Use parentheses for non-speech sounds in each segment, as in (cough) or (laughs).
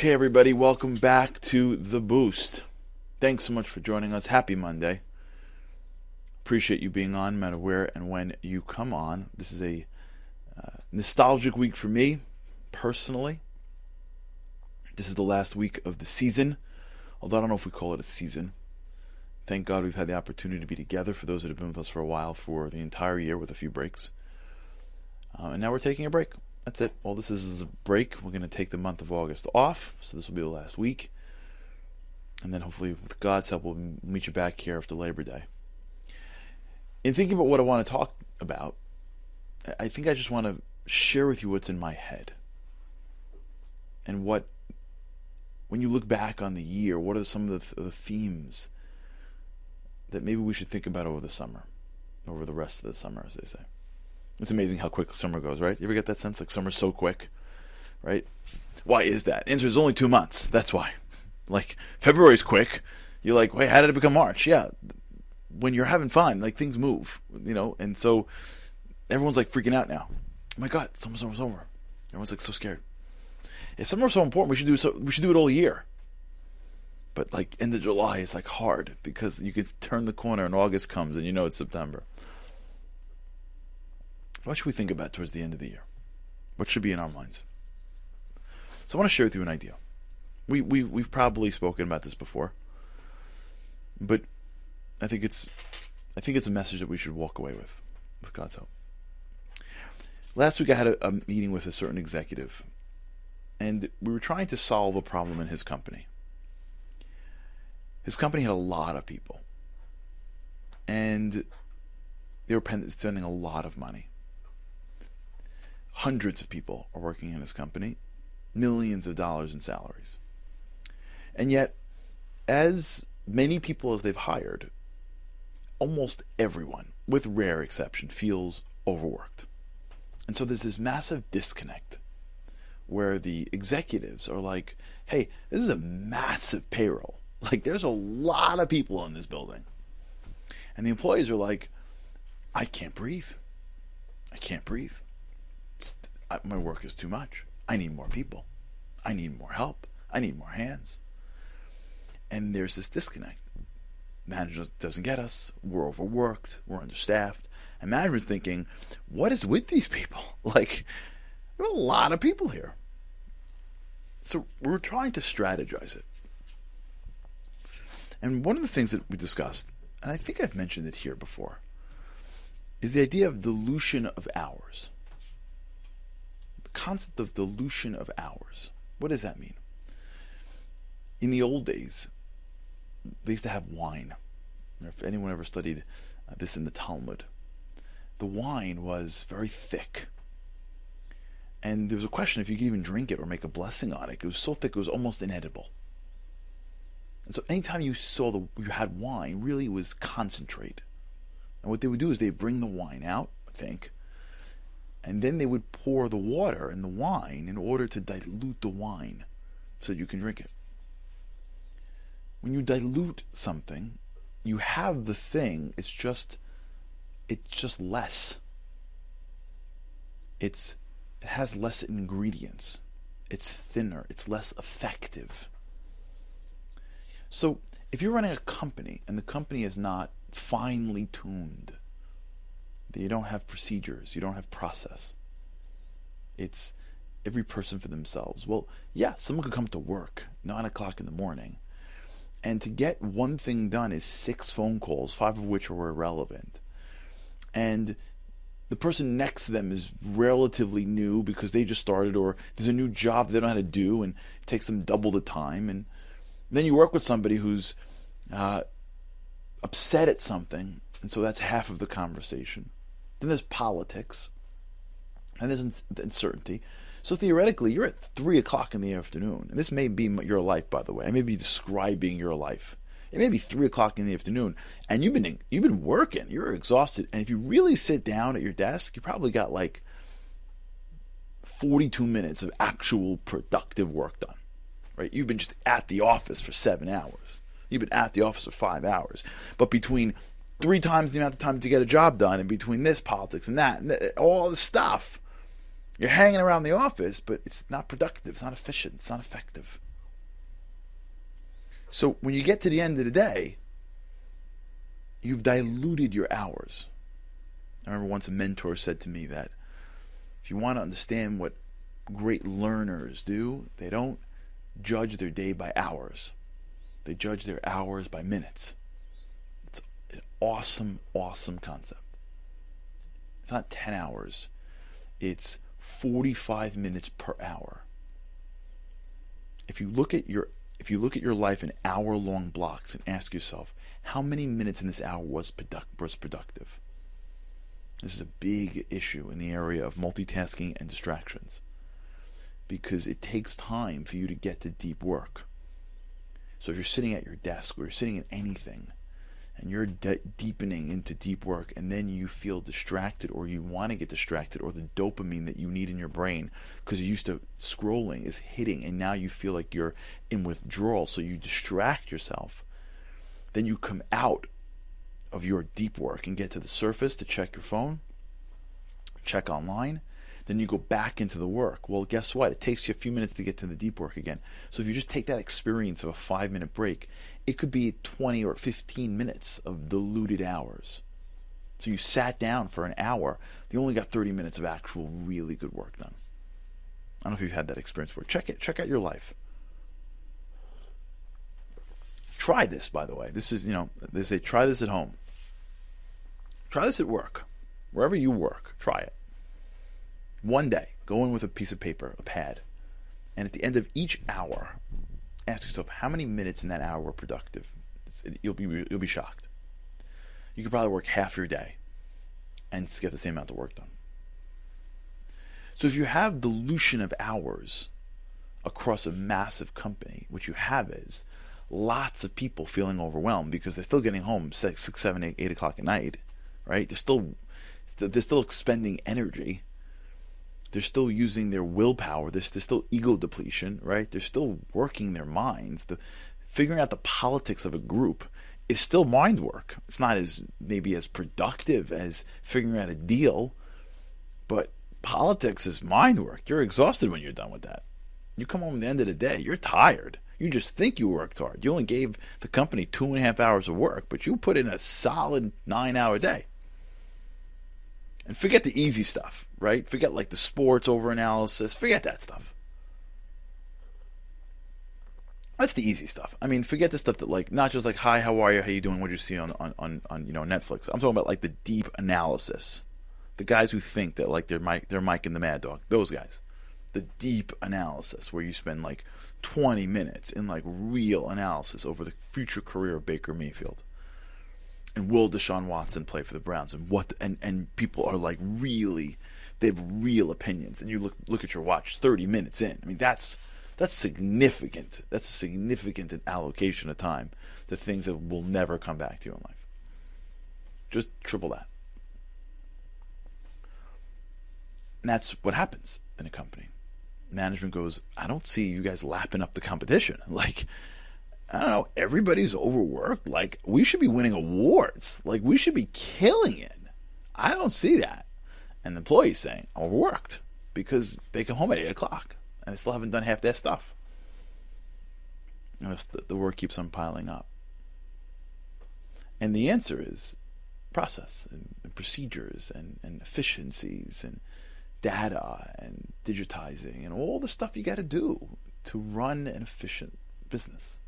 Okay, everybody, welcome back to The Boost. Thanks so much for joining us. Happy Monday. Appreciate you being on, no matter where and when you come on. This is a uh, nostalgic week for me, personally. This is the last week of the season, although I don't know if we call it a season. Thank God we've had the opportunity to be together for those that have been with us for a while for the entire year with a few breaks. Uh, and now we're taking a break. That's it. All this is is a break. We're going to take the month of August off, so this will be the last week. And then hopefully, with God's help, we'll meet you back here after Labor Day. In thinking about what I want to talk about, I think I just want to share with you what's in my head. And what, when you look back on the year, what are some of the, the themes that maybe we should think about over the summer, over the rest of the summer, as they say. It's amazing how quick summer goes, right? You ever get that sense like summer's so quick, right? Why is that? Answer is only two months. That's why. Like February's quick. You're like, wait, how did it become March? Yeah, when you're having fun, like things move, you know, and so everyone's like freaking out now. Oh my God, summer's almost over. Everyone's like so scared. If summer's so important, we should do so. We should do it all year. But like end of July is like hard because you can turn the corner and August comes and you know it's September. What should we think about towards the end of the year? What should be in our minds? So I want to share with you an idea. We we we've probably spoken about this before, but I think it's I think it's a message that we should walk away with, with God's help. Last week I had a, a meeting with a certain executive, and we were trying to solve a problem in his company. His company had a lot of people, and they were spending a lot of money. Hundreds of people are working in his company, millions of dollars in salaries. And yet, as many people as they've hired, almost everyone, with rare exception, feels overworked. And so there's this massive disconnect where the executives are like, hey, this is a massive payroll. (laughs) Like, there's a lot of people in this building. And the employees are like, I can't breathe. I can't breathe my work is too much. I need more people. I need more help. I need more hands. And there's this disconnect. Management doesn't get us. We're overworked. We're understaffed. And management's thinking, what is with these people? (laughs) Like, there are a lot of people here. So we're trying to strategize it. And one of the things that we discussed, and I think I've mentioned it here before, is the idea of dilution of hours concept of dilution of hours. What does that mean? In the old days, they used to have wine. If anyone ever studied uh, this in the Talmud, the wine was very thick. And there was a question if you could even drink it or make a blessing on it. It was so thick it was almost inedible. And so anytime you saw the you had wine, really was concentrate. And what they would do is they'd bring the wine out, I think, and then they would pour the water and the wine in order to dilute the wine so you can drink it. When you dilute something, you have the thing, it's just it's just less. It's it has less ingredients. It's thinner, it's less effective. So, if you're running a company and the company is not finely tuned, you don't have procedures, you don't have process. It's every person for themselves. Well, yeah, someone could come to work nine o'clock in the morning, and to get one thing done is six phone calls, five of which are irrelevant, and the person next to them is relatively new because they just started, or there's a new job they don't know how to do, and it takes them double the time, and then you work with somebody who's uh, upset at something, and so that's half of the conversation. Then there's politics. And there's uncertainty. So theoretically, you're at 3 o'clock in the afternoon. And this may be your life, by the way. I may be describing your life. It may be 3 o'clock in the afternoon. And you've been, you've been working. You're exhausted. And if you really sit down at your desk, you probably got like 42 minutes of actual productive work done. Right? You've been just at the office for seven hours. You've been at the office for five hours. But between three times the amount of time to get a job done, and between this politics and that, and all the stuff, You're hanging around the office, but it's not productive, it's not efficient, it's not effective. So when you get to the end of the day, you've diluted your hours. I remember once a mentor said to me that if you want to understand what great learners do, they don't judge their day by hours. They judge their hours by minutes. Awesome, awesome concept. It's not 10 hours. It's 45 minutes per hour. If you look at your if you look at your life in hour long blocks and ask yourself, how many minutes in this hour was, product, was productive? This is a big issue in the area of multitasking and distractions because it takes time for you to get to deep work. So if you're sitting at your desk or you're sitting in anything, and you're de- deepening into deep work and then you feel distracted or you want to get distracted or the dopamine that you need in your brain because you're used to scrolling is hitting and now you feel like you're in withdrawal so you distract yourself then you come out of your deep work and get to the surface to check your phone check online then you go back into the work. Well, guess what? It takes you a few minutes to get to the deep work again. So if you just take that experience of a five minute break, it could be 20 or 15 minutes of diluted hours. So you sat down for an hour, you only got 30 minutes of actual really good work done. I don't know if you've had that experience before. Check it. Check out your life. Try this, by the way. This is, you know, they say try this at home. Try this at work. Wherever you work, try it. One day, go in with a piece of paper, a pad, and at the end of each hour, ask yourself how many minutes in that hour were productive. You'll be you'll be shocked. You could probably work half your day and get the same amount of work done. So if you have dilution of hours across a massive company, what you have is lots of people feeling overwhelmed because they're still getting home six, six, seven, eight, eight o'clock at night, right? They're still they're still expending energy they're still using their willpower. There's, there's still ego depletion, right? They're still working their minds. The figuring out the politics of a group is still mind work. It's not as maybe as productive as figuring out a deal, but politics is mind work. You're exhausted when you're done with that. You come home at the end of the day, you're tired. You just think you worked hard. You only gave the company two and a half hours of work, but you put in a solid nine hour day. And forget the easy stuff, right? Forget like the sports over analysis. Forget that stuff. That's the easy stuff. I mean, forget the stuff that like not just like hi, how are you, how you doing, what do you see on on on, on you know Netflix. I'm talking about like the deep analysis. The guys who think that like they're Mike they're Mike and the Mad Dog. Those guys. The deep analysis where you spend like 20 minutes in like real analysis over the future career of Baker Mayfield and will Deshaun Watson play for the Browns? And what and and people are like really they have real opinions. And you look look at your watch, thirty minutes in. I mean that's that's significant. That's a significant allocation of time to things that will never come back to you in life. Just triple that. And that's what happens in a company. Management goes, I don't see you guys lapping up the competition. (laughs) Like I don't know, everybody's overworked. Like, we should be winning awards. Like, we should be killing it. I don't see that. And the employee's saying, overworked because they come home at 8 o'clock and they still haven't done half their stuff. And the work keeps on piling up. And the answer is process and, and procedures and, and efficiencies and data and digitizing and all the stuff you got to do to run an efficient business.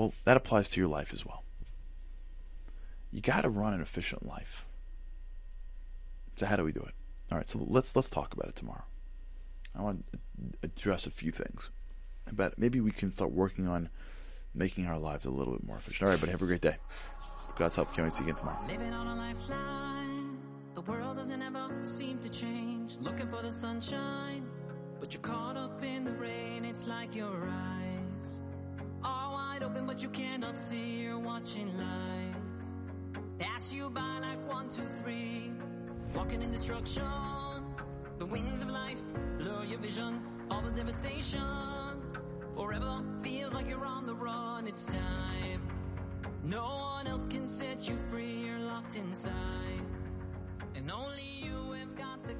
Well, that applies to your life as well. You got to run an efficient life. So how do we do it? All right, so let's let's talk about it tomorrow. I want to address a few things. But maybe we can start working on making our lives a little bit more efficient. All right, but have a great day. God's help. Can't wait to see you again tomorrow. The world doesn't ever seem to change. Looking for the sunshine, but you're caught up in the rain. It's like your eyes wide open, but you cannot see you're watching life. Pass you by like one, two, three. Walking in destruction. The winds of life blur your vision. All the devastation. Forever feels like you're on the run. It's time. No one else can set you free. You're locked inside. And only you have got the